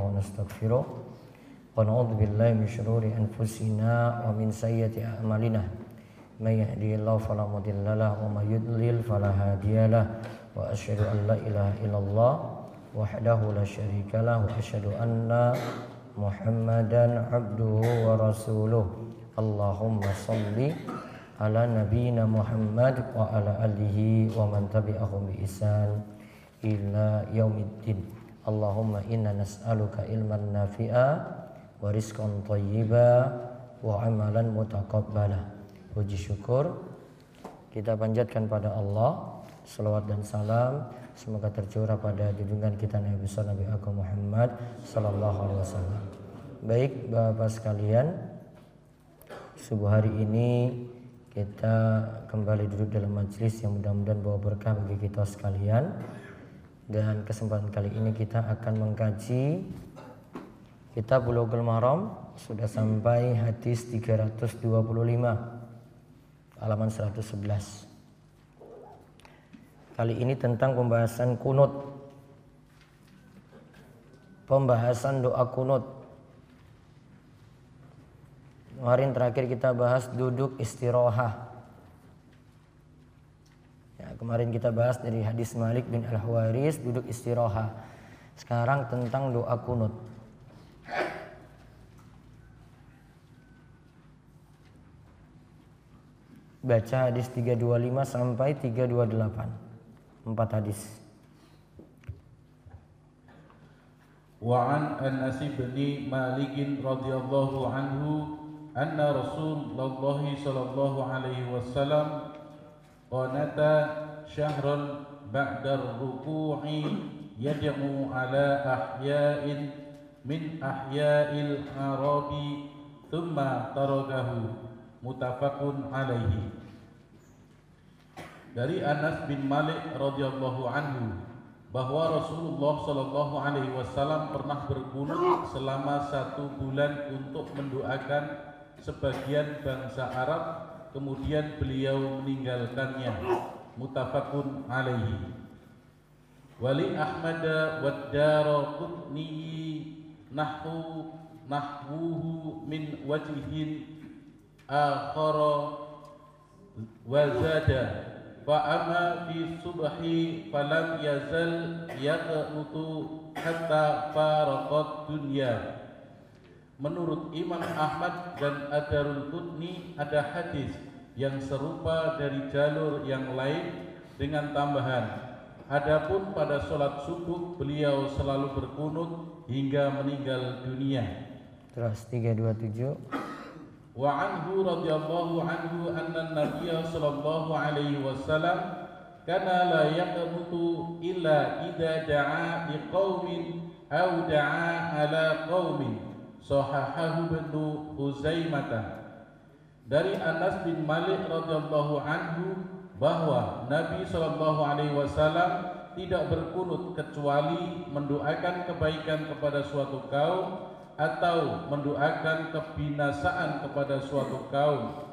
wa nastaghfiruh wa na'udzu billahi min shururi anfusina wa min sayyiati a'malina may yahdihillahu fala mudhillalah wa may yudlil fala hadiyalah wa asyhadu an la ilaha illallah wahdahu la syarikalah wa asyhadu anna Muhammadan abduhu wa rasuluh Allahumma salli ala nabiyyina Muhammad wa ala alihi wa man tabi'ahum bi ihsan ila yaumiddin. Allahumma inna nas'aluka ilman nafi'a wa rizqan thayyiba wa amalan mutaqabbala puji syukur. Kita panjatkan pada Allah salawat dan salam. Semoga tercurah pada junjungan kita Nabi besar Nabi Agung Muhammad sallallahu alaihi wasallam. Baik Bapak sekalian subuh hari ini kita kembali duduk dalam majelis yang mudah-mudahan bawa berkah bagi kita sekalian dan kesempatan kali ini kita akan mengkaji kitab Bulughul Maram sudah sampai hadis 325 halaman 111 kali ini tentang pembahasan kunut. Pembahasan doa kunut. Kemarin terakhir kita bahas duduk istirahat kemarin kita bahas dari hadis Malik bin Al-Huwaris duduk istirahat. Sekarang tentang doa kunut. Baca hadis 325 sampai 328. Empat hadis. وعن أنس بن مالك رضي الله عنه أن رسول الله صلى الله عليه وسلم قنت شهرا بعد الركوع يدعو على أحياء من أحياء العرب ثم تركه متفق عليه dari Anas bin Malik radhiyallahu anhu bahwa Rasulullah Shallallahu alaihi wasallam pernah berkunut selama satu bulan untuk mendoakan sebagian bangsa Arab kemudian beliau meninggalkannya mutafakun alaihi. Wali Ahmad wa Daraqutni nahwu nahwuhu min wajhin akhara wa zada. Fa amma fi subhi falam yazal yaqutu hatta faraqat dunya. Menurut Imam Ahmad dan Adarul Qutni ada hadis yang serupa dari jalur yang lain dengan tambahan Adapun pada sholat subuh beliau selalu berkunut hingga meninggal dunia. Terus 327. Wa anhu radhiyallahu anhu anna Nabiya sallallahu alaihi wasallam kana la yaqnutu illa idza da'a liqaumin aw da'a ala qaumin sahahahu ibnu Huzaimah dari Anas bin Malik radhiyallahu anhu bahwa Nabi Shallallahu alaihi wasallam tidak berkunut kecuali mendoakan kebaikan kepada suatu kaum atau mendoakan kebinasaan kepada suatu kaum.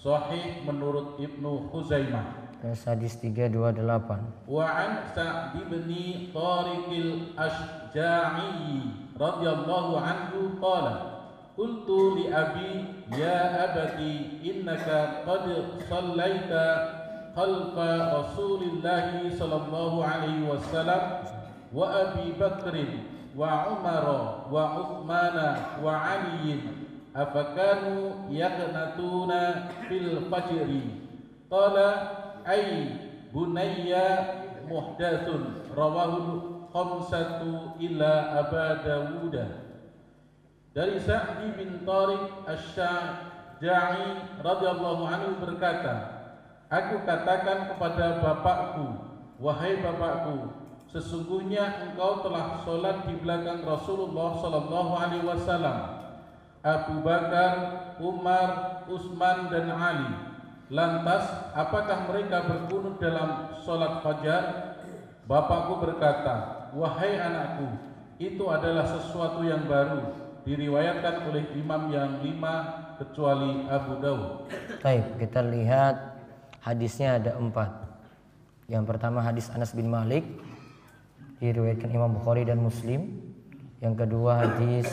Sahih menurut Ibnu Khuzaimah. Hadis 328. Wa an Sa'd bin Tariq al-Ashja'i radhiyallahu anhu qala Qultu li abi ya abati innaka qad sallaita khalfa Rasulillah sallallahu alaihi wasallam wa Abi Bakr wa Umar wa Uthman wa Ali. Afakanu yaqnatuna fil fajri? Qala ay bunayya muhdatsun rawahu khamsatu illa Aba Dawud dari Sa'di bin Tariq Asy-Syaja'i radhiyallahu anhu berkata Aku katakan kepada bapakku wahai bapakku Sesungguhnya engkau telah sholat di belakang Rasulullah Sallallahu Alaihi Wasallam, Abu Bakar, Umar, Utsman dan Ali. Lantas, apakah mereka berkunut dalam sholat fajar? Bapakku berkata, wahai anakku, itu adalah sesuatu yang baru. Diriwayatkan oleh imam yang lima kecuali Abu Dawud. Baik, kita lihat hadisnya ada empat. Yang pertama hadis Anas bin Malik diriwayatkan Imam Bukhari dan Muslim. Yang kedua hadis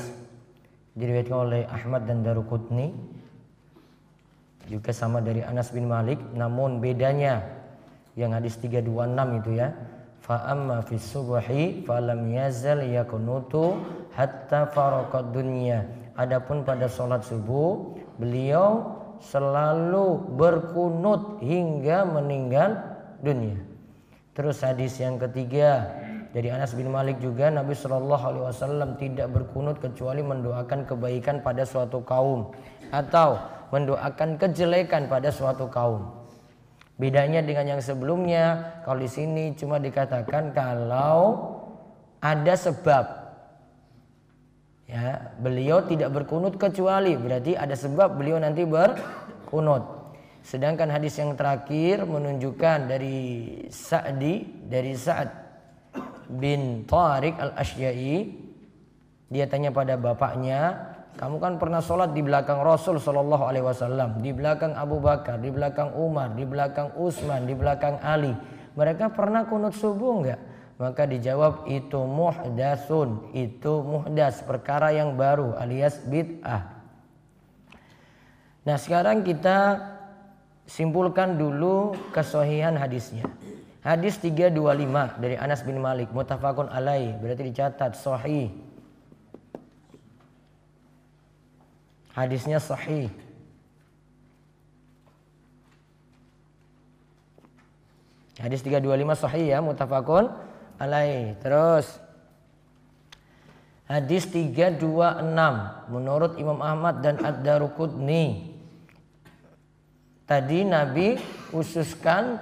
diriwayatkan oleh Ahmad dan Daruqutni juga sama dari Anas bin Malik namun bedanya yang hadis 326 itu ya fa amma fi subhi falam yazal yakunutu hatta faraqad dunya adapun pada sholat subuh beliau selalu berkunut hingga meninggal dunia terus hadis yang ketiga dari Anas bin Malik juga Nabi Shallallahu Alaihi Wasallam tidak berkunut kecuali mendoakan kebaikan pada suatu kaum atau mendoakan kejelekan pada suatu kaum. Bedanya dengan yang sebelumnya, kalau di sini cuma dikatakan kalau ada sebab. Ya, beliau tidak berkunut kecuali berarti ada sebab beliau nanti berkunut. Sedangkan hadis yang terakhir menunjukkan dari Sa'di dari Sa'ad bin Tariq al-Ashya'i dia tanya pada bapaknya kamu kan pernah sholat di belakang Rasul Shallallahu Alaihi Wasallam, di belakang Abu Bakar, di belakang Umar, di belakang Utsman, di belakang Ali. Mereka pernah kunut subuh enggak? Maka dijawab itu muhdasun, itu muhdas, perkara yang baru alias bid'ah. Nah sekarang kita simpulkan dulu kesohihan hadisnya. Hadis 325 dari Anas bin Malik mutafakun alai berarti dicatat sahih. Hadisnya sahih. Hadis 325 sahih ya mutafakun alai. Terus Hadis 326 menurut Imam Ahmad dan Ad-Daruqutni. Tadi Nabi khususkan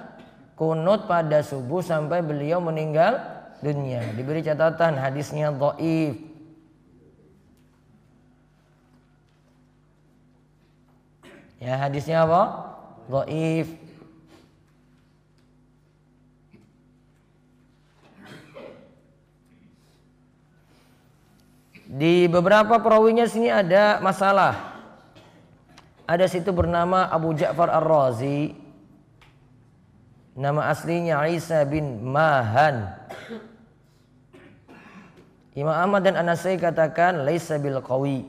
kunut pada subuh sampai beliau meninggal dunia. Diberi catatan hadisnya dhaif. Ya, hadisnya apa? Dhaif. Di beberapa perawinya sini ada masalah. Ada situ bernama Abu Ja'far Ar-Razi Nama aslinya Isa bin Mahan. Imam Ahmad dan Anasai katakan laisa bil qawi.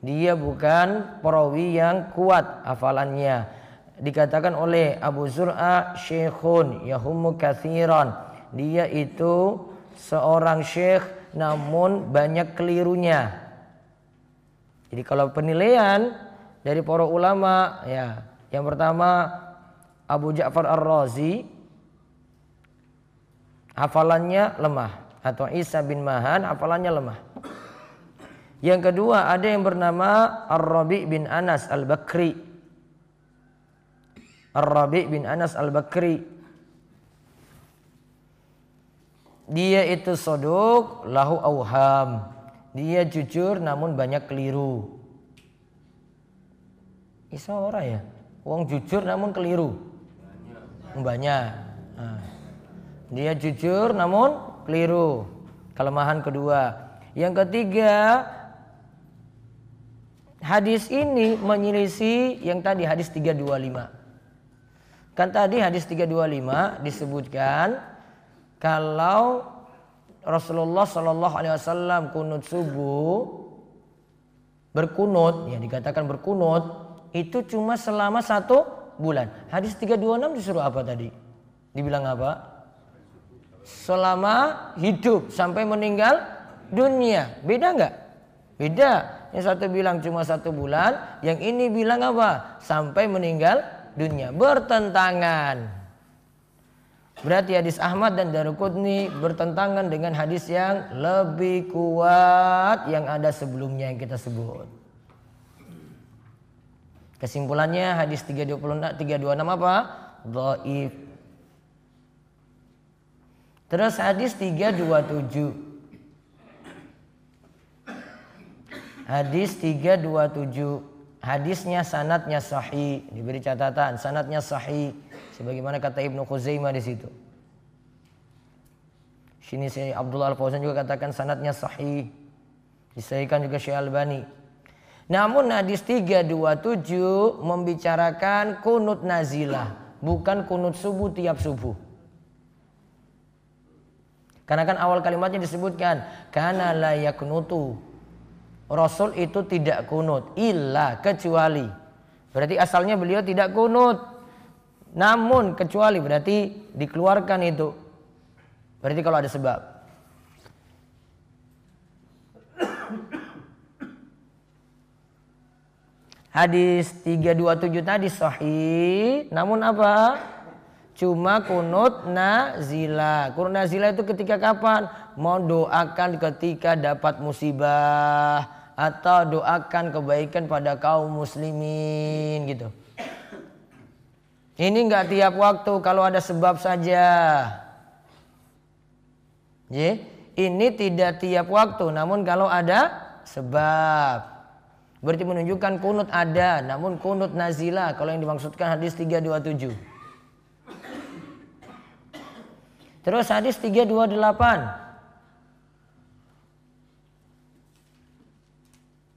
Dia bukan perawi yang kuat hafalannya. Dikatakan oleh Abu Zur'a syekhun yahumu kathiran. Dia itu seorang syekh namun banyak kelirunya. Jadi kalau penilaian dari para ulama ya, yang pertama Abu Ja'far Ar-Razi hafalannya lemah atau Isa bin Mahan hafalannya lemah. Yang kedua ada yang bernama Ar-Rabi bin Anas Al-Bakri. Ar-Rabi bin Anas Al-Bakri. Dia itu soduk lahu auham. Dia jujur namun banyak keliru. Isa orang ya? Wong jujur namun keliru banyak. Nah, dia jujur namun keliru. Kelemahan kedua. Yang ketiga, hadis ini menyelisi yang tadi hadis 325. Kan tadi hadis 325 disebutkan kalau Rasulullah Shallallahu Alaihi Wasallam kunut subuh berkunut, ya dikatakan berkunut itu cuma selama satu bulan. Hadis 326 disuruh apa tadi? Dibilang apa? Selama hidup sampai meninggal dunia. Beda nggak? Beda. Yang satu bilang cuma satu bulan, yang ini bilang apa? Sampai meninggal dunia. Bertentangan. Berarti hadis Ahmad dan Daruqutni bertentangan dengan hadis yang lebih kuat yang ada sebelumnya yang kita sebut. Kesimpulannya hadis 326 326 apa? Dhaif. Terus hadis 327. Hadis 327. Hadisnya sanatnya sahih, diberi catatan sanatnya sahih sebagaimana kata Ibnu Khuzaimah di situ. Sini saya Abdullah Al-Fauzan juga katakan sanatnya sahih. Disahihkan juga Syekh Albani. Namun hadis 327 membicarakan kunut nazilah, bukan kunut subuh tiap subuh. Karena kan awal kalimatnya disebutkan karena la yaknutu. Rasul itu tidak kunut illa kecuali. Berarti asalnya beliau tidak kunut. Namun kecuali berarti dikeluarkan itu. Berarti kalau ada sebab. Hadis 327 tadi sahih, namun apa? Cuma kunut nazila. Kunut nazila itu ketika kapan? Mau doakan ketika dapat musibah atau doakan kebaikan pada kaum muslimin gitu. Ini enggak tiap waktu kalau ada sebab saja. Ya, ini tidak tiap waktu namun kalau ada sebab. Berarti menunjukkan kunut ada namun kunut nazila kalau yang dimaksudkan hadis 327. Terus hadis 328.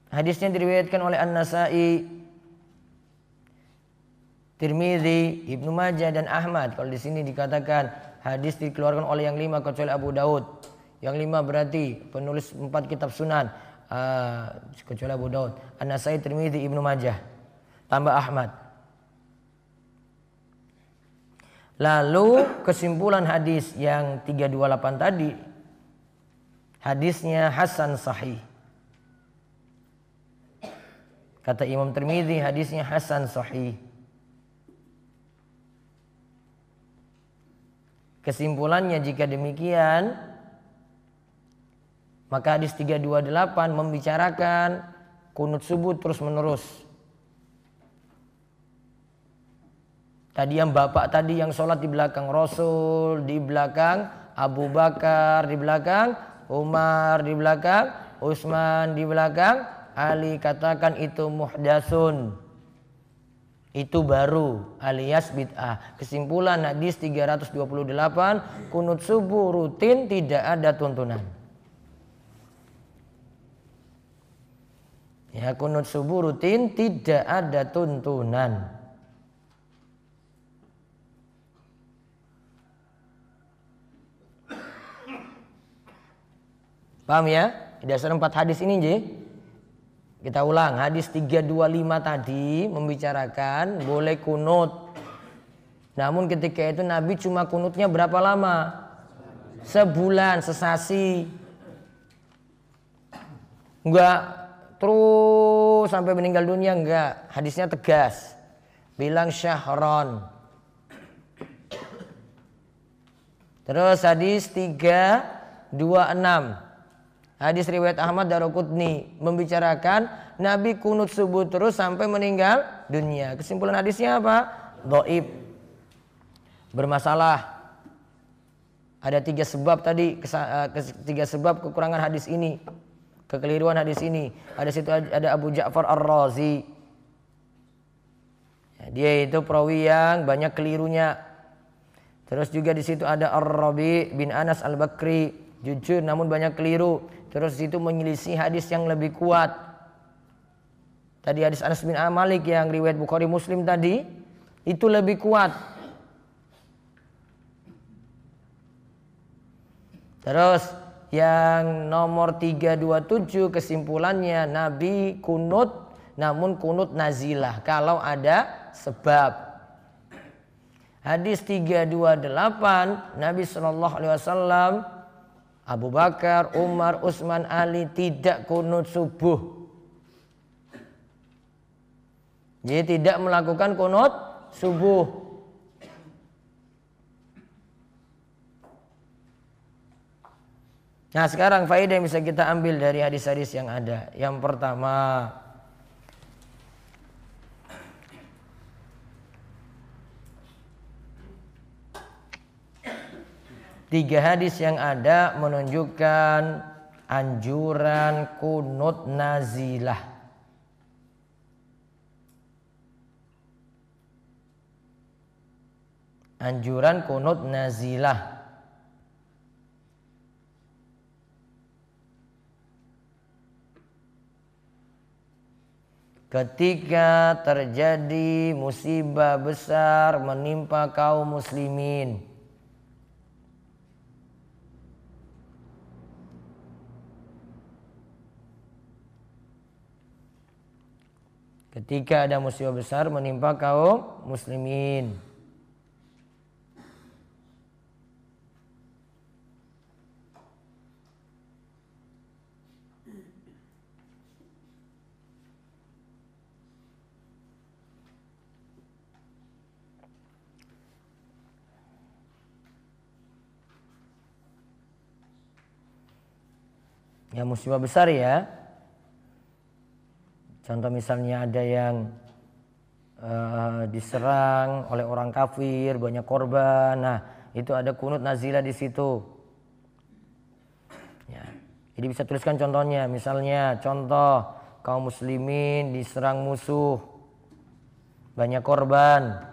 Hadisnya diriwayatkan oleh An-Nasai, Tirmizi, Ibnu Majah dan Ahmad. Kalau di sini dikatakan hadis dikeluarkan oleh yang lima kecuali Abu Daud. Yang lima berarti penulis empat kitab Sunan uh, kecuali Abu Daud. An-Nasai, Tirmizi, Ibnu Majah. Tambah Ahmad. Lalu kesimpulan hadis yang 328 tadi hadisnya hasan sahih. Kata Imam Tirmidzi hadisnya hasan sahih. Kesimpulannya jika demikian maka hadis 328 membicarakan kunut subuh terus menerus. Tadi yang bapak tadi yang sholat di belakang Rasul, di belakang Abu Bakar, di belakang Umar, di belakang Utsman, di belakang Ali katakan itu muhdasun. Itu baru alias bid'ah. Kesimpulan hadis 328 kunut subuh rutin tidak ada tuntunan. Ya kunut subuh rutin tidak ada tuntunan. Paham ya? Dasar empat hadis ini, J. Kita ulang, hadis 325 tadi membicarakan boleh kunut. Namun ketika itu Nabi cuma kunutnya berapa lama? Sebulan, sesasi. Enggak terus sampai meninggal dunia enggak. Hadisnya tegas. Bilang syahron. Terus hadis 326. Hadis riwayat Ahmad Daruqutni membicarakan Nabi kunut subuh terus sampai meninggal dunia. Kesimpulan hadisnya apa? Doib. Bermasalah. Ada tiga sebab tadi, eh, tiga sebab kekurangan hadis ini. Kekeliruan hadis ini. Ada situ ada Abu Ja'far Ar-Razi. Ya, dia itu perawi yang banyak kelirunya. Terus juga di situ ada Ar-Rabi bin Anas Al-Bakri, jujur namun banyak keliru. Terus itu menyelisih hadis yang lebih kuat. Tadi hadis Anas bin Malik yang riwayat Bukhari Muslim tadi itu lebih kuat. Terus yang nomor 327 kesimpulannya Nabi kunut namun kunut nazilah kalau ada sebab. Hadis 328 Nabi Shallallahu alaihi wasallam Abu Bakar, Umar, Utsman, Ali tidak kunut subuh. Jadi tidak melakukan kunut subuh. Nah sekarang faedah yang bisa kita ambil dari hadis-hadis yang ada. Yang pertama, Tiga hadis yang ada menunjukkan anjuran kunut nazilah. Anjuran kunut nazilah. Ketika terjadi musibah besar menimpa kaum muslimin, ketika ada musibah besar menimpa kaum muslimin. Ya musibah besar ya. Contoh misalnya ada yang uh, diserang oleh orang kafir, banyak korban. Nah, itu ada kunut nazilah di situ. Ya. Jadi bisa tuliskan contohnya. Misalnya contoh kaum muslimin diserang musuh. Banyak korban.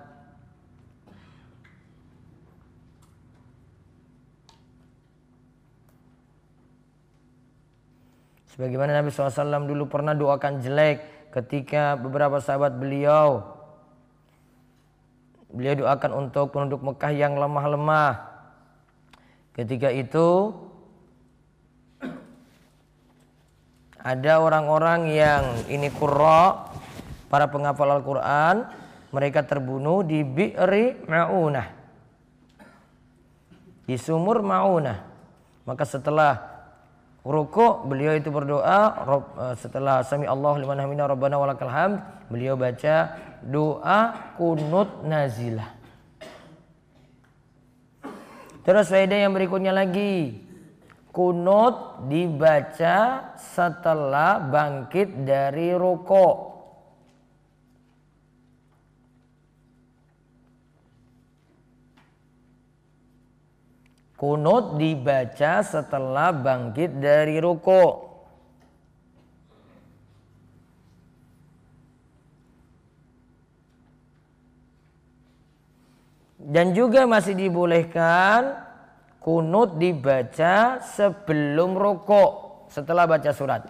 Sebagaimana Nabi SAW dulu pernah doakan jelek ketika beberapa sahabat beliau beliau doakan untuk penduduk Mekah yang lemah-lemah. Ketika itu ada orang-orang yang ini kurra para penghafal Al-Quran mereka terbunuh di Bi'ri Ma'unah di sumur Ma'unah maka setelah ruku beliau itu berdoa eh, setelah sami Allah liman hamina rabbana walakal hamd beliau baca doa kunut nazilah. Terus faedah yang berikutnya lagi. Kunut dibaca setelah bangkit dari ruku Kunut dibaca setelah bangkit dari ruko. Dan juga masih dibolehkan kunut dibaca sebelum ruko setelah baca surat.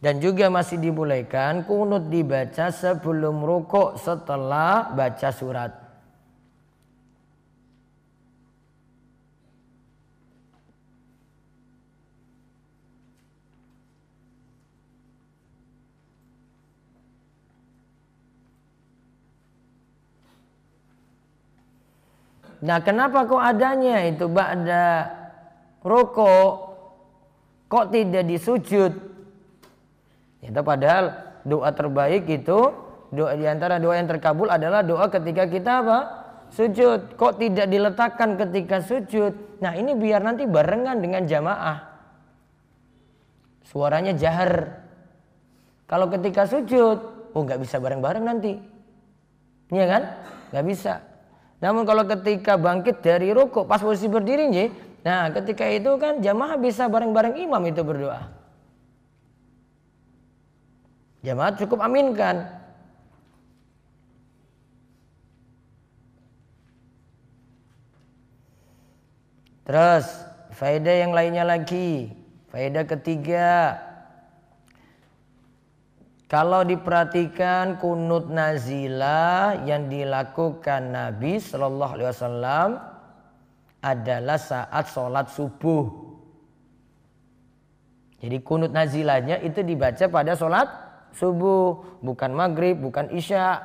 Dan juga masih dibolehkan kunut dibaca sebelum ruko setelah baca surat. Nah kenapa kok adanya itu ba'da rokok kok tidak disujud? Itu padahal doa terbaik itu doa di antara doa yang terkabul adalah doa ketika kita apa? Sujud. Kok tidak diletakkan ketika sujud? Nah ini biar nanti barengan dengan jamaah. Suaranya jahar. Kalau ketika sujud, oh nggak bisa bareng-bareng nanti. Iya kan? Nggak bisa. Namun kalau ketika bangkit dari ruku pas posisi berdiri nih, nah ketika itu kan jamaah bisa bareng-bareng imam itu berdoa. Jamaah cukup aminkan. Terus faedah yang lainnya lagi, faedah ketiga kalau diperhatikan kunut nazilah yang dilakukan Nabi Shallallahu Alaihi Wasallam adalah saat sholat subuh. Jadi kunut nazilahnya itu dibaca pada sholat subuh, bukan maghrib, bukan isya.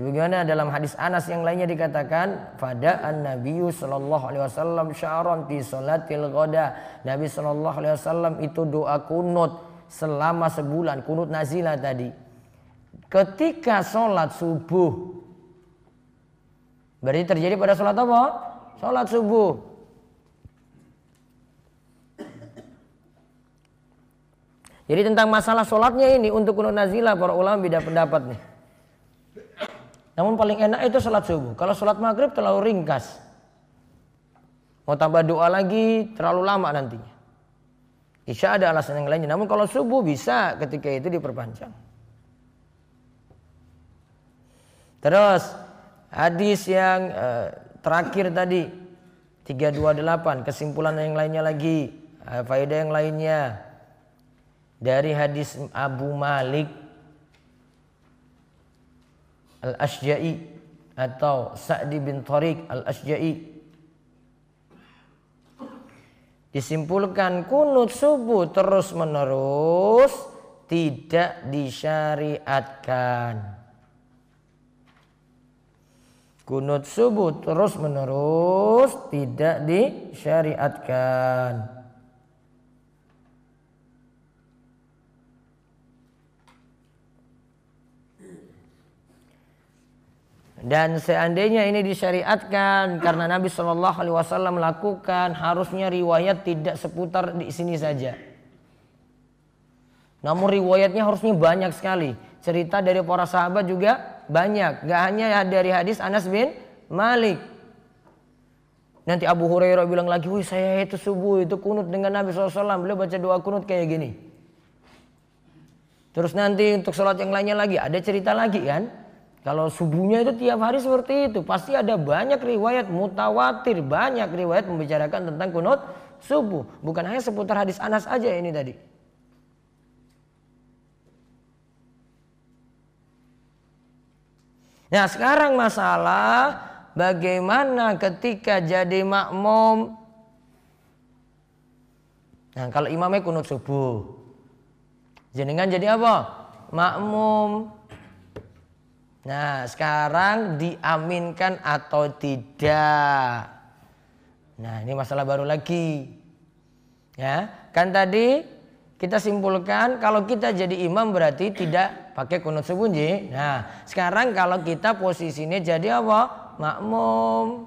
Sebagaimana dalam hadis Anas yang lainnya dikatakan pada an Nabi sallallahu alaihi wasallam sya'ran fi salatil ghada. Nabi sallallahu alaihi wasallam itu doa kunut selama sebulan, kunut nazilah tadi. Ketika sholat subuh. Berarti terjadi pada sholat apa? Sholat subuh. Jadi tentang masalah sholatnya ini untuk kunut nazilah para ulama beda pendapat nih. Namun paling enak itu sholat subuh. Kalau sholat maghrib terlalu ringkas. Mau tambah doa lagi terlalu lama nantinya. Isya ada alasan yang lainnya. Namun kalau subuh bisa ketika itu diperpanjang. Terus hadis yang uh, terakhir tadi 328 kesimpulan yang lainnya lagi uh, faedah yang lainnya dari hadis Abu Malik Al-Asja'i atau Sa'di bin Tariq Al-Asja'i disimpulkan kunut subuh terus menerus tidak disyariatkan kunut subuh terus menerus tidak disyariatkan. Dan seandainya ini disyariatkan karena Nabi Shallallahu Alaihi Wasallam melakukan, harusnya riwayat tidak seputar di sini saja. Namun riwayatnya harusnya banyak sekali. Cerita dari para sahabat juga banyak. Gak hanya dari hadis Anas bin Malik. Nanti Abu Hurairah bilang lagi, wih saya itu subuh itu kunut dengan Nabi SAW. Beliau baca doa kunut kayak gini. Terus nanti untuk sholat yang lainnya lagi, ada cerita lagi kan. Kalau subuhnya itu tiap hari seperti itu. Pasti ada banyak riwayat mutawatir. Banyak riwayat membicarakan tentang kunut subuh. Bukan hanya seputar hadis Anas aja ini tadi. Nah sekarang masalah bagaimana ketika jadi makmum. Nah kalau imamnya kunut subuh. Jenengan jadi apa? Makmum. Nah sekarang diaminkan atau tidak. Nah ini masalah baru lagi. Ya kan tadi kita simpulkan kalau kita jadi imam berarti tidak pakai kunut subuh Nah, sekarang kalau kita posisinya jadi apa? Makmum.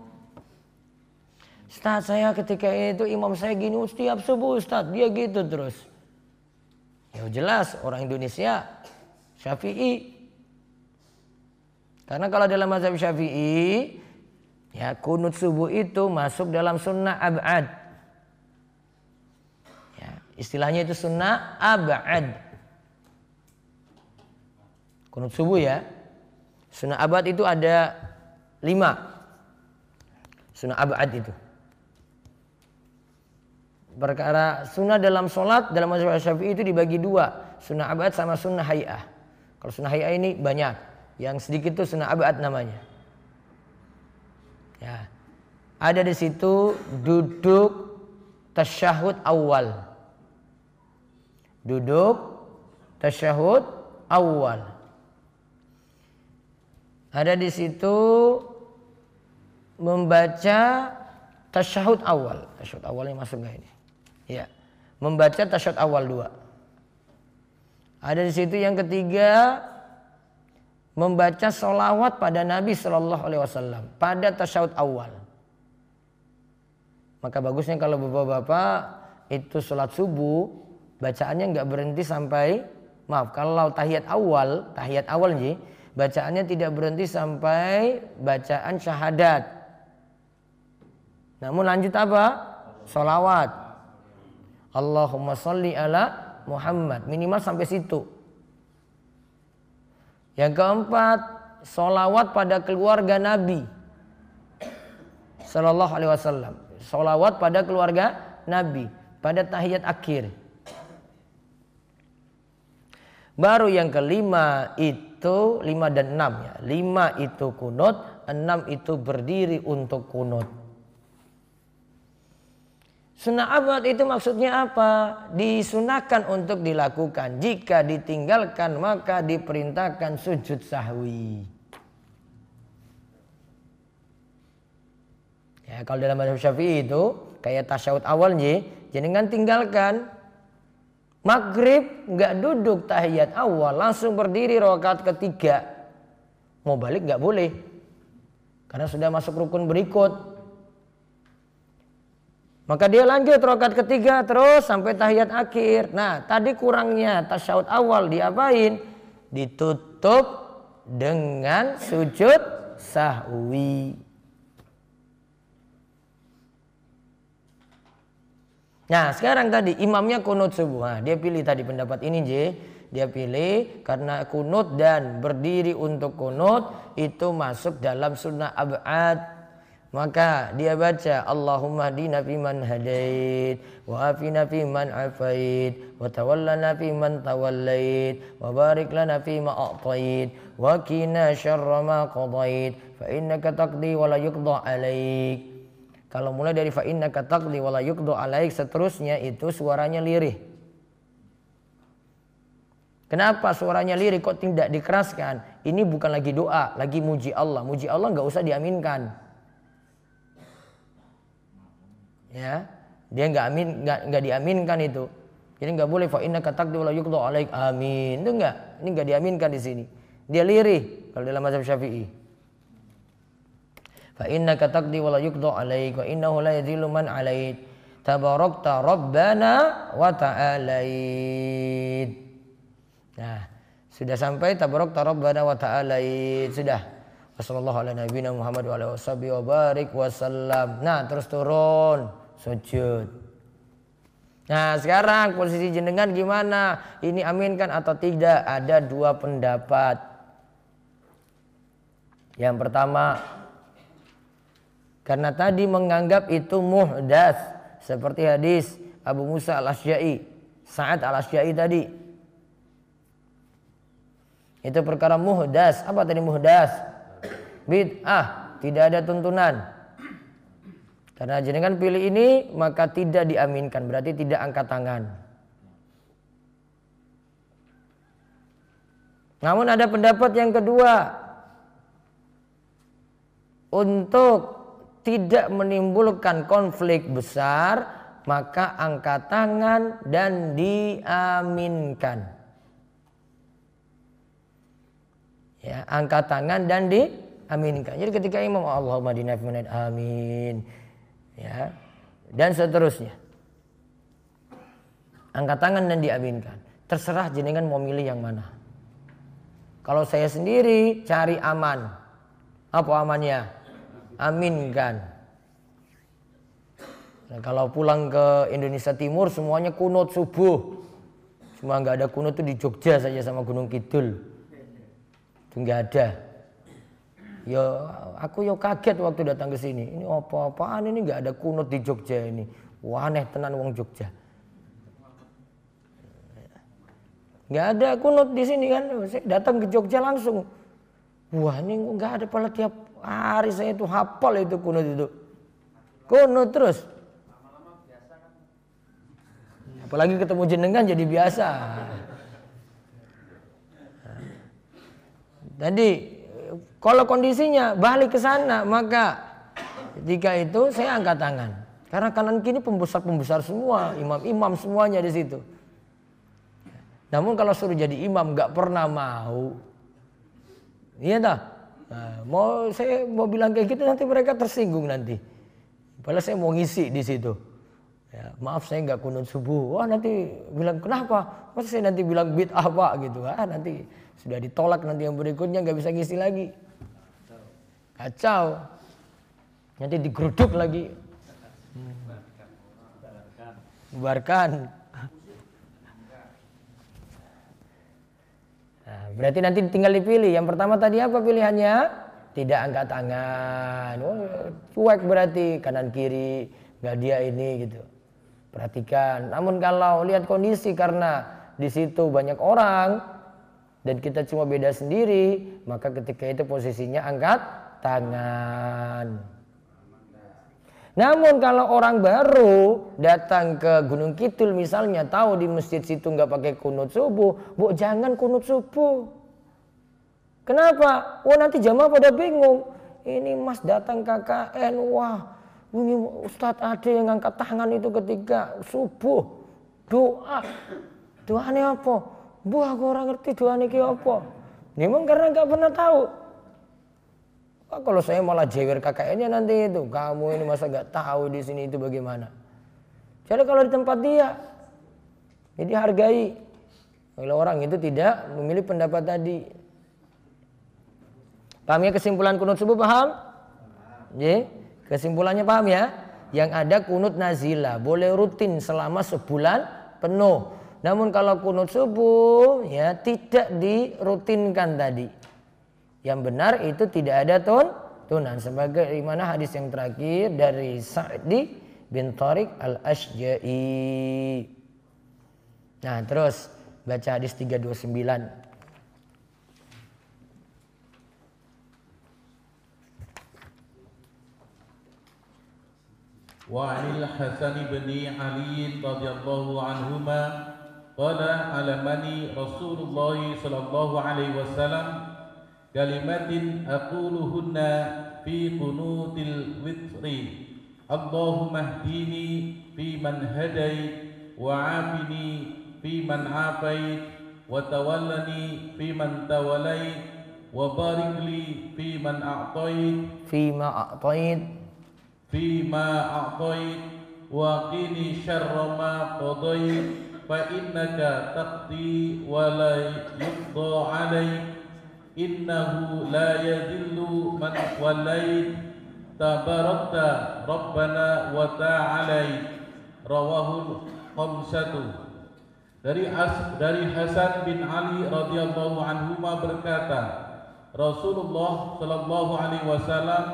Ustaz saya ketika itu imam saya gini setiap subuh Ustaz dia gitu terus. Ya jelas orang Indonesia Syafi'i. Karena kalau dalam mazhab Syafi'i ya kunut subuh itu masuk dalam sunnah abad. Istilahnya itu sunnah abad. Kunut subuh ya. Sunnah abad itu ada lima. Sunnah abad itu. Perkara sunnah dalam sholat dalam mazhab syafi'i itu dibagi dua. Sunnah abad sama sunnah hayah. Kalau sunnah hayah ini banyak. Yang sedikit itu sunnah abad namanya. Ya. Ada di situ duduk tasyahud awal duduk tasyahud awal. Ada di situ membaca tasyahud awal. Tasyahud awalnya masuk nggak ini? Ya. Membaca tasyahud awal dua. Ada di situ yang ketiga membaca solawat pada Nabi Shallallahu Alaihi Wasallam pada tasyahud awal. Maka bagusnya kalau bapak-bapak itu sholat subuh bacaannya nggak berhenti sampai maaf kalau tahiyat awal tahiyat awal nih bacaannya tidak berhenti sampai bacaan syahadat. Namun lanjut apa? Solawat. Allahumma salli ala Muhammad. Minimal sampai situ yang keempat solawat pada keluarga Nabi Sallallahu Alaihi Wasallam solawat pada keluarga Nabi pada tahiyat akhir Baru yang kelima itu lima dan enam ya. Lima itu kunut, enam itu berdiri untuk kunut. Sunnah abad itu maksudnya apa? Disunahkan untuk dilakukan. Jika ditinggalkan maka diperintahkan sujud sahwi. Ya, kalau dalam madhab syafi'i itu kayak tasyahud awal nih, jangan tinggalkan Maghrib nggak duduk tahiyat awal, langsung berdiri rakaat ketiga. Mau balik nggak boleh, karena sudah masuk rukun berikut. Maka dia lanjut rokat ketiga terus sampai tahiyat akhir. Nah, tadi kurangnya tasyahud awal diapain? Ditutup dengan sujud sahwi. Nah, sekarang tadi imamnya kunut subuh. Nah, dia pilih tadi pendapat ini, J. Dia pilih karena kunut dan berdiri untuk kunut itu masuk dalam sunnah abad maka dia baca Allahumma dina fi man hadait wa afina fi man afait wa tawallana fi man tawallait wa barik lana fi ma a'tait wa qina syarra ma qadait fa innaka taqdi wa la yuqda alaik kalau mulai dari fa innaka taqdi wa la yuqda alaik seterusnya itu suaranya lirih Kenapa suaranya lirih kok tidak dikeraskan? Ini bukan lagi doa, lagi muji Allah. Muji Allah nggak usah diaminkan ya. Dia nggak amin nggak nggak diaminkan itu. Jadi nggak boleh fa inna katak la yuqda alaik. Amin. Itu nggak? Ini nggak diaminkan di sini. Dia lirih kalau dalam mazhab syafi'i. Fa inna katak la yuqda alaik wa innahu la yadhillu man alaik rabbana wa ta'alait nah sudah sampai? Tabarakta rabbana wa ta'alait sudah. Wassalamualaikum warahmatullahi wabarakatuh. Nah, terus turun sujud. Nah sekarang posisi jenengan gimana? Ini aminkan atau tidak? Ada dua pendapat. Yang pertama, karena tadi menganggap itu muhdas seperti hadis Abu Musa al Asyai, Sa'ad al Asyai tadi. Itu perkara muhdas. Apa tadi muhdas? Bid'ah, tidak ada tuntunan. Karena jenengan pilih ini maka tidak diaminkan, berarti tidak angkat tangan. Namun ada pendapat yang kedua untuk tidak menimbulkan konflik besar maka angkat tangan dan diaminkan. Ya, angkat tangan dan diaminkan. Jadi ketika imam Allahumma amin ya. Dan seterusnya. Angkat tangan dan diaminkan. Terserah jenengan mau milih yang mana. Kalau saya sendiri cari aman. Apa amannya? Aminkan. Nah, kalau pulang ke Indonesia Timur semuanya kunut subuh. Cuma nggak ada kunut itu di Jogja saja sama Gunung Kidul. Itu nggak ada Ya aku yo kaget waktu datang ke sini. Ini apa-apaan ini nggak ada kunut di Jogja ini. Wah aneh tenan wong Jogja. Nggak ada kunut di sini kan. Saya datang ke Jogja langsung. Wah ini nggak ada pala tiap hari saya itu hafal itu kunut itu. Kunut terus. Apalagi ketemu jenengan jadi biasa. Tadi kalau kondisinya balik ke sana, maka ketika itu saya angkat tangan. Karena kanan kini pembesar-pembesar semua, imam-imam semuanya di situ. Namun kalau suruh jadi imam nggak pernah mau. Iya dah. Nah, mau saya mau bilang kayak gitu nanti mereka tersinggung nanti. Padahal saya mau ngisi di situ. Ya, maaf saya nggak kunut subuh. Wah nanti bilang kenapa? Masa saya nanti bilang bid apa gitu? Ah nanti sudah ditolak nanti yang berikutnya nggak bisa ngisi lagi. Kacau. Nanti digeruduk lagi. Bubarkan. Nah, berarti nanti tinggal dipilih. Yang pertama tadi apa pilihannya? Tidak angkat tangan. Oh, cuek berarti kanan kiri nggak dia ini gitu. Perhatikan. Namun kalau lihat kondisi karena di situ banyak orang dan kita cuma beda sendiri, maka ketika itu posisinya angkat tangan. Namun kalau orang baru datang ke Gunung Kidul misalnya tahu di masjid situ nggak pakai kunut subuh, bu jangan kunut subuh. Kenapa? Oh nanti jamaah pada bingung. Ini mas datang KKN, wah ini Ustadz ada yang ngangkat tangan itu ketika subuh doa. Doa ini apa? Bu aku orang ngerti doa ini apa. Memang karena nggak pernah tahu. Oh, kalau saya malah jewer KKN-nya nanti itu, kamu ini masa nggak tahu di sini itu bagaimana? Kecuali kalau di tempat dia. Jadi hargai. Kalau orang itu tidak memilih pendapat tadi. Paham ya kesimpulan kunut subuh paham? Ya, kesimpulannya paham ya? Yang ada kunut nazila boleh rutin selama sebulan penuh. Namun kalau kunut subuh ya tidak dirutinkan tadi. Yang benar itu tidak ada tun tunan sebagai mana hadis yang terakhir dari Sa'di bin Tariq al-Ashja'i. Nah, terus baca hadis 329. وعن الحسن بن علي رضي الله عنهما قال علمني رسول الله صلى الله عليه وسلم كلمات أقولهن في قنوت الوتر. اللهم اهديني فيمن هديت وعافني فيمن عافيت وتولني فيمن توليت وبارك لي فيمن أعطيت فيما أعطيت فيما أعطيت وقني شر ما قضيت. فإنك تقضي ولا يقضى عليك إنه لا يذل من وليت تباركت ربنا وتعاليت رواه الخمسة dari As, dari Hasan bin Ali radhiyallahu anhu berkata Rasulullah sallallahu alaihi wasallam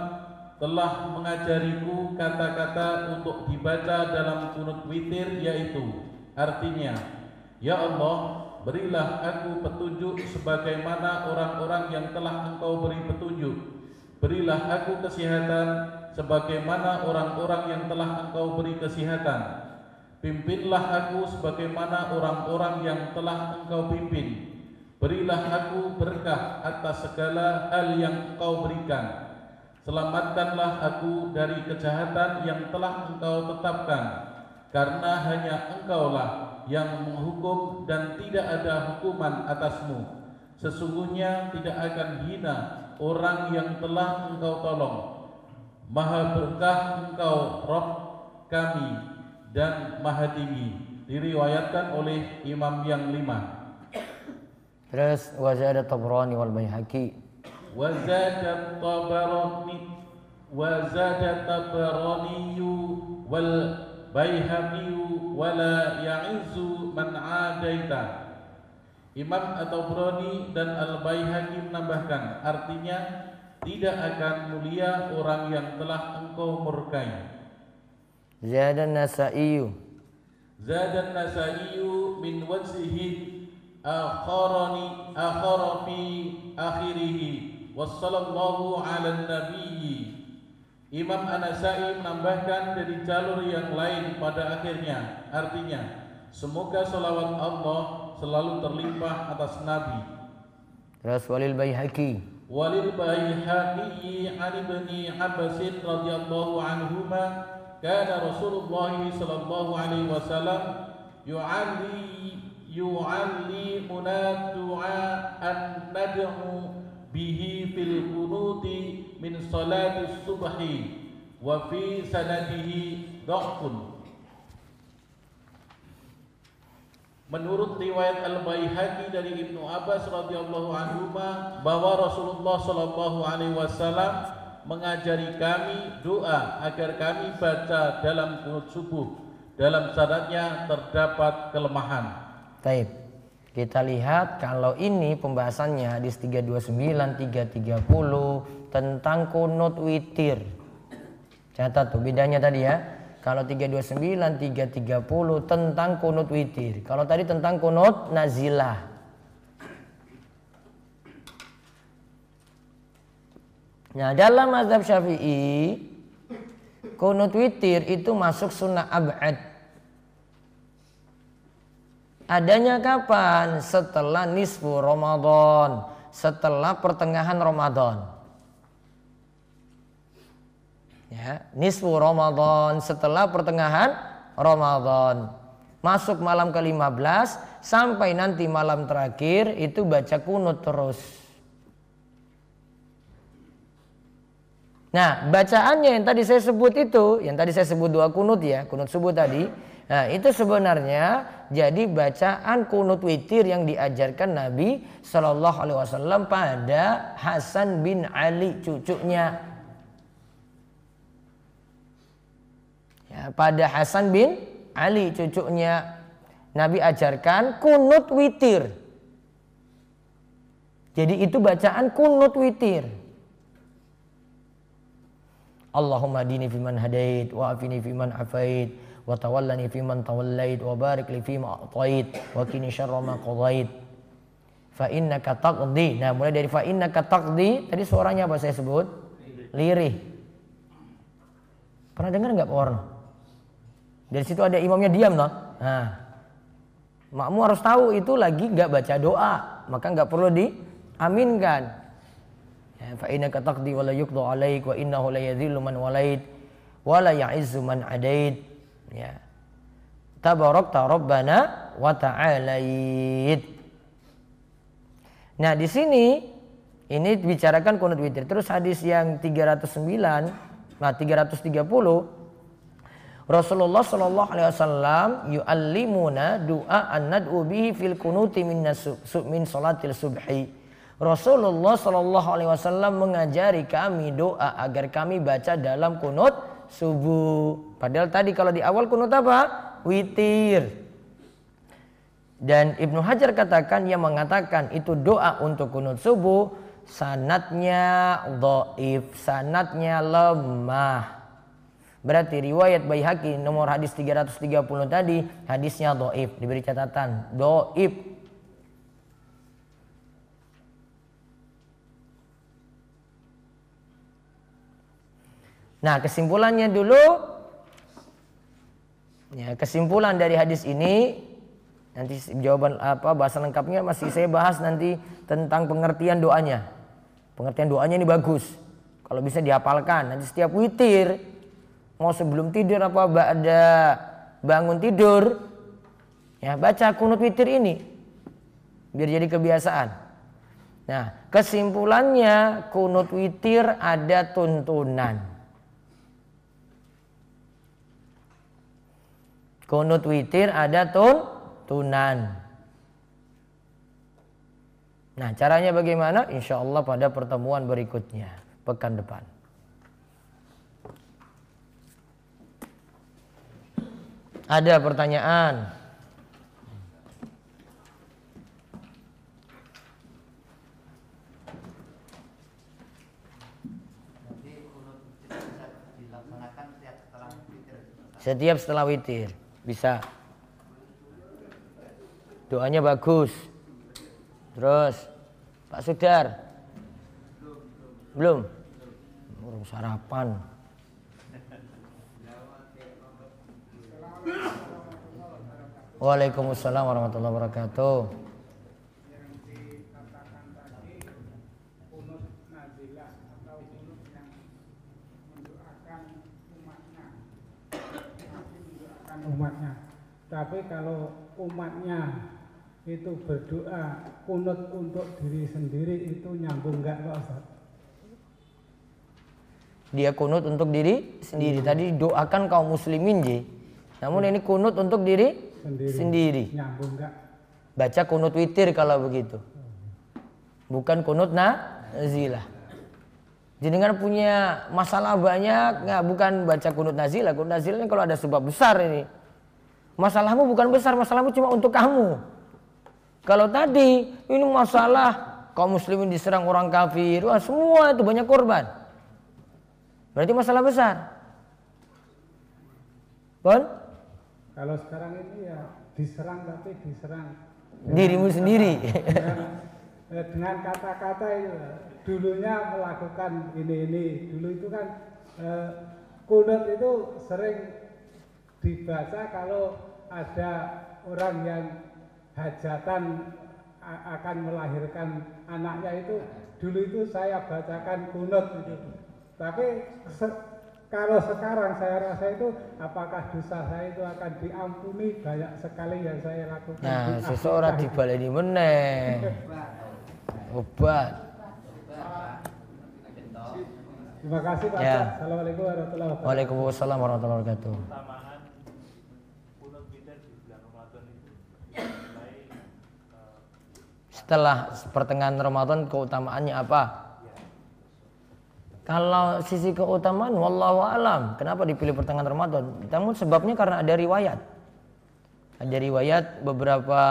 telah mengajariku kata-kata untuk dibaca dalam kunut witir yaitu artinya ya Allah berilah aku petunjuk sebagaimana orang-orang yang telah engkau beri petunjuk. Berilah aku kesehatan sebagaimana orang-orang yang telah engkau beri kesehatan Pimpinlah aku sebagaimana orang-orang yang telah engkau pimpin. Berilah aku berkah atas segala hal yang engkau berikan. Selamatkanlah aku dari kejahatan yang telah engkau tetapkan Karena hanya engkaulah yang menghukum dan tidak ada hukuman atasmu. Sesungguhnya tidak akan hina orang yang telah engkau tolong. Maha berkah engkau Rob kami dan maha tinggi diriwayatkan oleh imam yang lima. Terus wazada tabrani wal baihaqi wazada tabrani wazada tabrani wal Baihaqi wala ya'izu man adaita. Imam atau Broni dan Al Baihaqi menambahkan artinya tidak akan mulia orang yang telah engkau murkai. Zadan Nasaiyu. Zadan Nasaiyu min wajhihi akharani akhara fi akhirih wassallallahu ala nabiyyi. Imam Anasai menambahkan dari jalur yang lain pada akhirnya, artinya, semoga salawat Allah selalu terlimpah atas Nabi. Terus walil bayhaki. Walil bayhaki an ibni Abbas radhiyallahu anhuma kana Rasulullah sallallahu alaihi wasallam yu'alli yu'allimuna du'a an nad'u bihi fil qunuti min salatus subhi wa fi sanadihi dhaqun Menurut riwayat Al-Baihaqi dari Ibnu Abbas radhiyallahu anhu bahwa Rasulullah sallallahu alaihi wasallam mengajari kami doa agar kami baca dalam kunut subuh. Dalam syaratnya terdapat kelemahan. Baik. Kita lihat kalau ini pembahasannya di 329, 330, tentang kunut witir. Catat tuh bedanya tadi ya. Kalau 329 330 tentang kunut witir. Kalau tadi tentang kunut nazilah. Nah dalam mazhab syafi'i kunut witir itu masuk sunnah abad. Adanya kapan? Setelah nisfu Ramadan, setelah pertengahan Ramadan. Ya, nisfu Ramadan setelah pertengahan Ramadan. Masuk malam ke-15 sampai nanti malam terakhir itu baca kunut terus. Nah, bacaannya yang tadi saya sebut itu, yang tadi saya sebut dua kunut ya, kunut subuh tadi, Nah, itu sebenarnya jadi bacaan kunut witir yang diajarkan Nabi Shallallahu alaihi wasallam pada Hasan bin Ali cucunya. Ya, pada Hasan bin Ali cucunya Nabi ajarkan kunut witir. Jadi itu bacaan kunut witir. Allahumma dini fiman hadait wa afini fiman afait wa tawallani fiman tawallait wa barik li fima atait wa kini syarra ma qadait. Fa innaka taqdi. Nah mulai dari fa innaka taqdi tadi suaranya apa saya sebut? Lirih. Pernah dengar nggak Pak dari situ ada imamnya diam toh nah makmu harus tahu itu lagi nggak baca doa maka nggak perlu diaminkan ya, fa innaka taqdi wa la yuqda alaik wa innahu la yadhillu man walait wa la ya'izzu man adait Ya. Tabarakta Rabbana wa ta'alait. Nah, di sini ini bicarakan kunut witir. Terus hadis yang 309, nah 330 Rasulullah Shallallahu Alaihi Wasallam yu'allimuna doa an nad'u bihi fil kunuti min, min salatil subhi. Rasulullah Shallallahu Alaihi Wasallam mengajari kami doa agar kami baca dalam kunut subuh. Padahal tadi kalau di awal kunut apa? Witir. Dan Ibnu Hajar katakan yang mengatakan itu doa untuk kunut subuh sanatnya doif, sanatnya lemah. Berarti riwayat Baihaqi nomor hadis 330 tadi hadisnya doif diberi catatan doif Nah, kesimpulannya dulu ya, kesimpulan dari hadis ini nanti jawaban apa bahasa lengkapnya masih saya bahas nanti tentang pengertian doanya. Pengertian doanya ini bagus. Kalau bisa dihafalkan nanti setiap witir mau sebelum tidur apa ada bangun tidur ya baca kunut witir ini biar jadi kebiasaan. Nah, kesimpulannya kunut witir ada tuntunan. Kunut witir ada tun tunan. Nah caranya bagaimana? Insya Allah pada pertemuan berikutnya pekan depan. Ada pertanyaan? Setiap setelah witir. Bisa. Doanya bagus. Terus Pak Sudar. Belum. Belum sarapan. Waalaikumsalam warahmatullahi wabarakatuh. umatnya. Tapi kalau umatnya itu berdoa kunut untuk diri sendiri itu nyambung enggak Pak Ustaz? Dia kunut untuk diri sendiri. Tadi doakan kaum muslimin ji. Namun ini kunut untuk diri sendiri. sendiri. Nyambung? Baca kunut witir kalau begitu. Bukan kunut nazilah. Jadi kan punya masalah banyak, nggak bukan baca kunut nazilah. Kunut nazilah kalau ada sebab besar ini Masalahmu bukan besar, masalahmu cuma untuk kamu. Kalau tadi ini masalah kaum muslimin diserang orang kafir, wah semua itu banyak korban. Berarti masalah besar. Bon? Kalau sekarang ini ya diserang tapi diserang. Dirimu sendiri. Dengan kata-kata itu dulunya melakukan ini ini dulu itu kan eh, kunut itu sering dibaca kalau ada orang yang hajatan akan melahirkan anaknya itu. Dulu itu saya bacakan kunut itu. Tapi se kalau sekarang saya rasa itu apakah dosa saya itu akan diampuni banyak sekali yang saya lakukan. Nah, di seseorang dibaleni meneng Obat. Terima kasih Pak. Ya. Assalamualaikum warahmatullahi wabarakatuh. Waalaikumsalam warahmatullahi wabarakatuh. Setelah pertengahan Ramadan keutamaannya apa? Kalau sisi keutamaan wallahu alam, kenapa dipilih pertengahan Ramadan? Namun sebabnya karena ada riwayat. Ada riwayat beberapa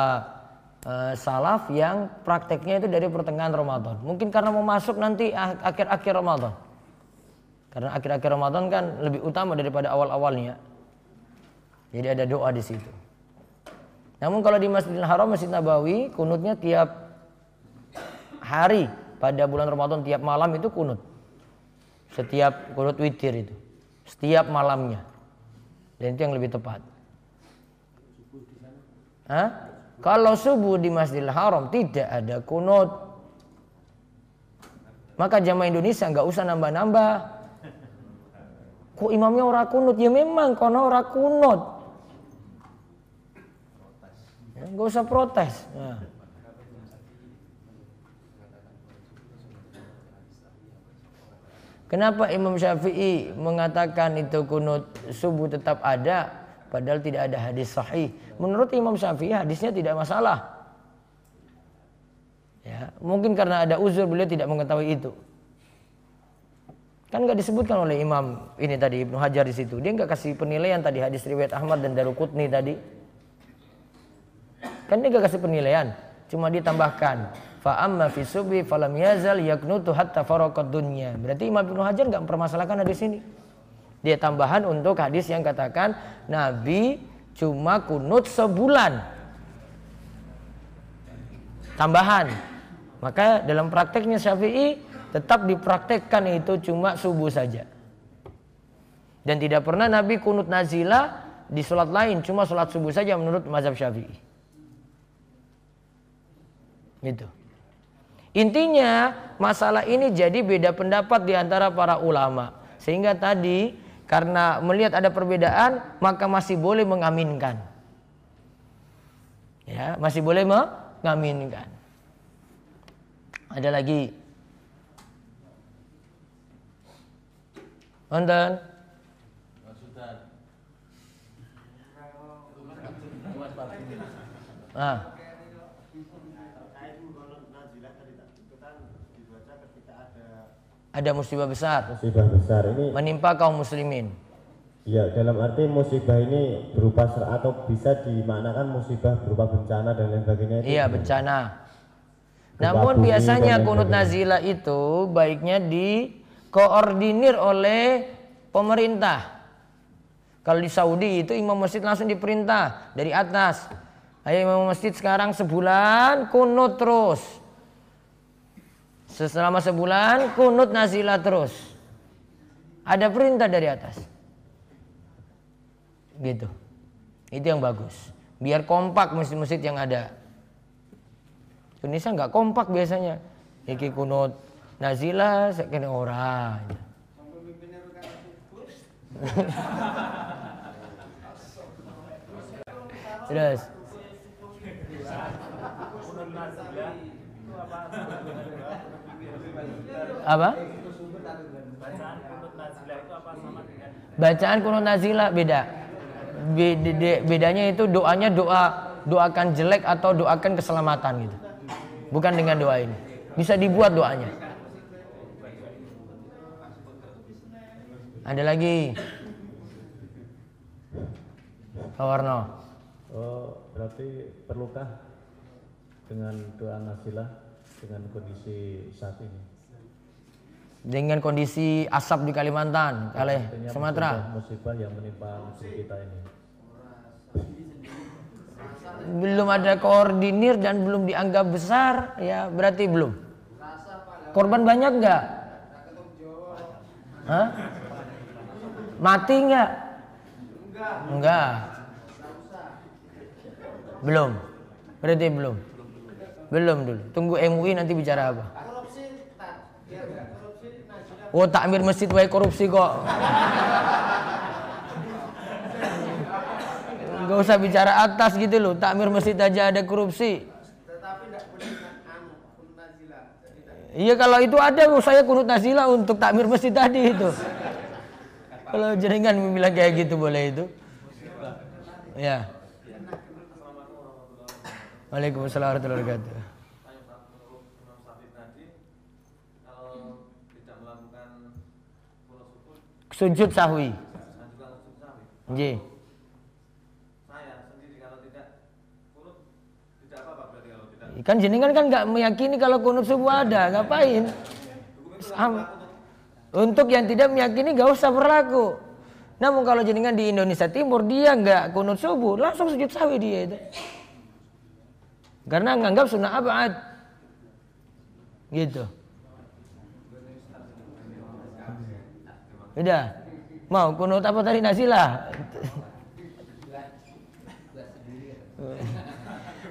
uh, salaf yang prakteknya itu dari pertengahan Ramadan. Mungkin karena mau masuk nanti akhir-akhir Ramadan. Karena akhir-akhir Ramadan kan lebih utama daripada awal-awalnya. Jadi ada doa di situ. Namun kalau di Masjidil Haram, Masjid Nabawi, kunutnya tiap hari pada bulan Ramadan tiap malam itu kunut. Setiap kunut witir itu. Setiap malamnya. Dan itu yang lebih tepat. Hah? Kalau subuh di Masjidil Haram tidak ada kunut. Maka jamaah Indonesia nggak usah nambah-nambah. Kok imamnya ora kunut? Ya memang kono ora kunut. Nggak usah protes. Nah. Kenapa Imam Syafi'i mengatakan itu kunut subuh tetap ada padahal tidak ada hadis sahih? Menurut Imam Syafi'i hadisnya tidak masalah. Ya, mungkin karena ada uzur beliau tidak mengetahui itu. Kan nggak disebutkan oleh Imam ini tadi Ibnu Hajar di situ. Dia nggak kasih penilaian tadi hadis riwayat Ahmad dan Darukutni tadi. Kan dia gak kasih penilaian, cuma ditambahkan fa amma fi subhi falam yazal yaknutu hatta faraqad dunya. Berarti Imam Ibnu Hajar enggak mempermasalahkan hadis ini. Dia tambahan untuk hadis yang katakan Nabi cuma kunut sebulan. Tambahan. Maka dalam prakteknya Syafi'i tetap dipraktekkan itu cuma subuh saja. Dan tidak pernah Nabi kunut nazilah di sholat lain, cuma sholat subuh saja menurut mazhab Syafi'i. Gitu. Intinya masalah ini jadi beda pendapat di antara para ulama. Sehingga tadi karena melihat ada perbedaan maka masih boleh mengaminkan. Ya, masih boleh mengaminkan. Ada lagi. Wonten? Ah. Ada musibah besar. Musibah besar ini menimpa kaum muslimin. Ya, dalam arti musibah ini berupa atau bisa dimaknakan musibah berupa bencana dan lain sebagainya. Iya, bencana. Namun biasanya kunut nazila itu baiknya dikoordinir oleh pemerintah. Kalau di Saudi itu imam masjid langsung diperintah dari atas. Ayo imam masjid sekarang sebulan kunut terus. Selama sebulan kunut nazilah terus. Ada perintah dari atas. Gitu. Itu yang bagus. Biar kompak masjid-masjid yang ada. Indonesia nggak kompak biasanya. Iki kunut nazilah sekene orang. Terus. Apa? Bacaan kunut nazilah beda. bedanya itu doanya doa doakan jelek atau doakan keselamatan gitu. Bukan dengan doa ini. Bisa dibuat doanya. Ada lagi. Pak Warno. Oh, berarti perlukah dengan doa nazilah dengan kondisi saat ini? Dengan kondisi asap di Kalimantan, kali Sumatera. Musibah, yang menimpa kita ini. Belum ada koordinir dan belum dianggap besar, ya berarti belum. Korban banyak nggak? Hah? Mati nggak? Enggak. Belum. Berarti belum. Belum dulu. Tunggu MUI nanti bicara apa. Oh takmir masjid wae korupsi kok. Gak usah bicara atas gitu loh. Takmir masjid aja ada korupsi. Iya kalau itu ada saya kunut nazila untuk takmir masjid tadi itu. Kalau jaringan bilang kayak gitu boleh itu. Ya. Waalaikumsalam warahmatullahi wabarakatuh. Sujud sahwi. Nggih. Kan jenengan kan nggak meyakini kalau kunut subuh ada, ngapain? Am- Untuk yang tidak meyakini nggak usah berlaku. Namun kalau jenengan di Indonesia Timur dia nggak kunut subuh, langsung sujud sawi dia itu. Karena nganggap sunnah abad. Gitu. Udah. Mau kunut apa tadi nasilah?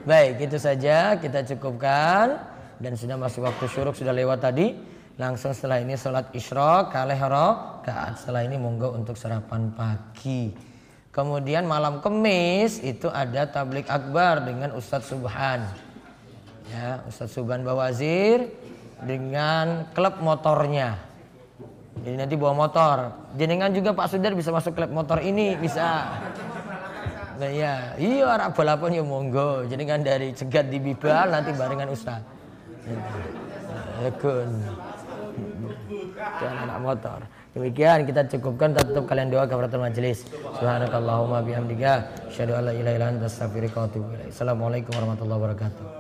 Baik, itu saja kita cukupkan dan sudah masuk waktu syuruk sudah lewat tadi. Langsung setelah ini sholat isyrok kalih rakaat. Setelah ini monggo untuk sarapan pagi. Kemudian malam kemis itu ada tablik akbar dengan Ustadz Subhan. Ya, Ustadz Subhan Bawazir dengan klub motornya. Jadi nanti bawa motor. Jenengan juga Pak Sudar bisa masuk klub motor ini bisa. Nah iya, iya arak balapan ya monggo. Jenengan dari cegat di Bibal nanti barengan Ustaz. Ya. Dan anak motor. Demikian kita cukupkan tutup kalian doa kafaratul majelis. Subhanakallahumma bihamdika asyhadu an la ilaha illa anta astaghfiruka. Assalamualaikum warahmatullahi wabarakatuh.